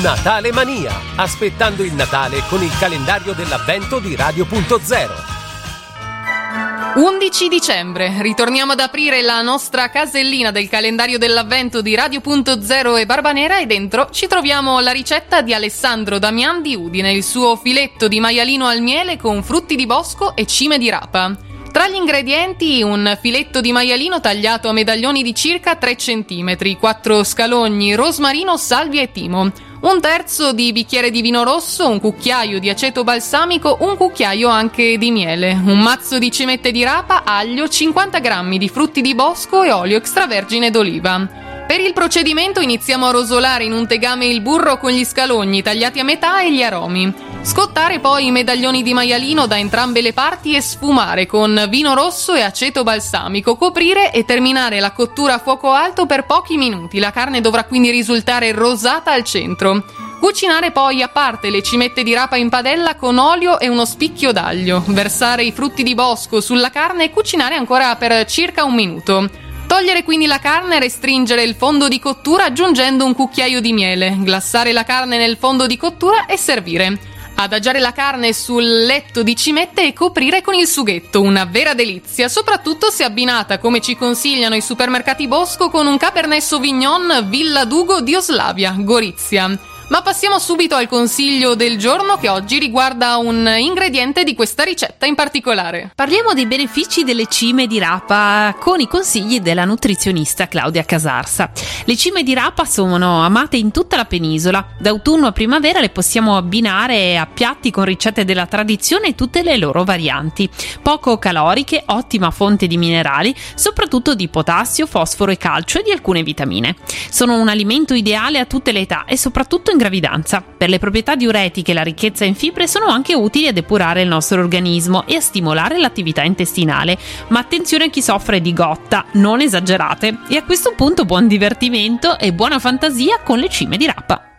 Natale Mania, aspettando il Natale con il calendario dell'avvento di Radio.0. 11 dicembre, ritorniamo ad aprire la nostra casellina del calendario dell'avvento di Radio.0 e Barbanera e dentro ci troviamo la ricetta di Alessandro Damian di Udine, il suo filetto di maialino al miele con frutti di bosco e cime di rapa. Tra gli ingredienti un filetto di maialino tagliato a medaglioni di circa 3 cm, 4 scalogni, rosmarino, salvia e timo, un terzo di bicchiere di vino rosso, un cucchiaio di aceto balsamico, un cucchiaio anche di miele, un mazzo di cimette di rapa, aglio, 50 g di frutti di bosco e olio extravergine d'oliva. Per il procedimento iniziamo a rosolare in un tegame il burro con gli scalogni tagliati a metà e gli aromi. Scottare poi i medaglioni di maialino da entrambe le parti e sfumare con vino rosso e aceto balsamico, coprire e terminare la cottura a fuoco alto per pochi minuti. La carne dovrà quindi risultare rosata al centro. Cucinare poi a parte le cimette di rapa in padella con olio e uno spicchio d'aglio. Versare i frutti di bosco sulla carne e cucinare ancora per circa un minuto. Togliere quindi la carne e restringere il fondo di cottura aggiungendo un cucchiaio di miele. Glassare la carne nel fondo di cottura e servire. Adagiare la carne sul letto di cimette e coprire con il sughetto, una vera delizia, soprattutto se abbinata, come ci consigliano i supermercati Bosco, con un Cabernet Sauvignon Villa Dugo di Oslavia, Gorizia. Ma passiamo subito al consiglio del giorno che oggi riguarda un ingrediente di questa ricetta in particolare. Parliamo dei benefici delle cime di rapa con i consigli della nutrizionista Claudia Casarsa. Le cime di rapa sono amate in tutta la penisola. D'autunno a primavera le possiamo abbinare a piatti con ricette della tradizione e tutte le loro varianti. Poco caloriche, ottima fonte di minerali, soprattutto di potassio, fosforo e calcio e di alcune vitamine. Sono un alimento ideale a tutte le età e soprattutto in gravidanza. Per le proprietà diuretiche e la ricchezza in fibre sono anche utili a depurare il nostro organismo e a stimolare l'attività intestinale. Ma attenzione a chi soffre di gotta, non esagerate. E a questo punto buon divertimento e buona fantasia con le cime di rapa.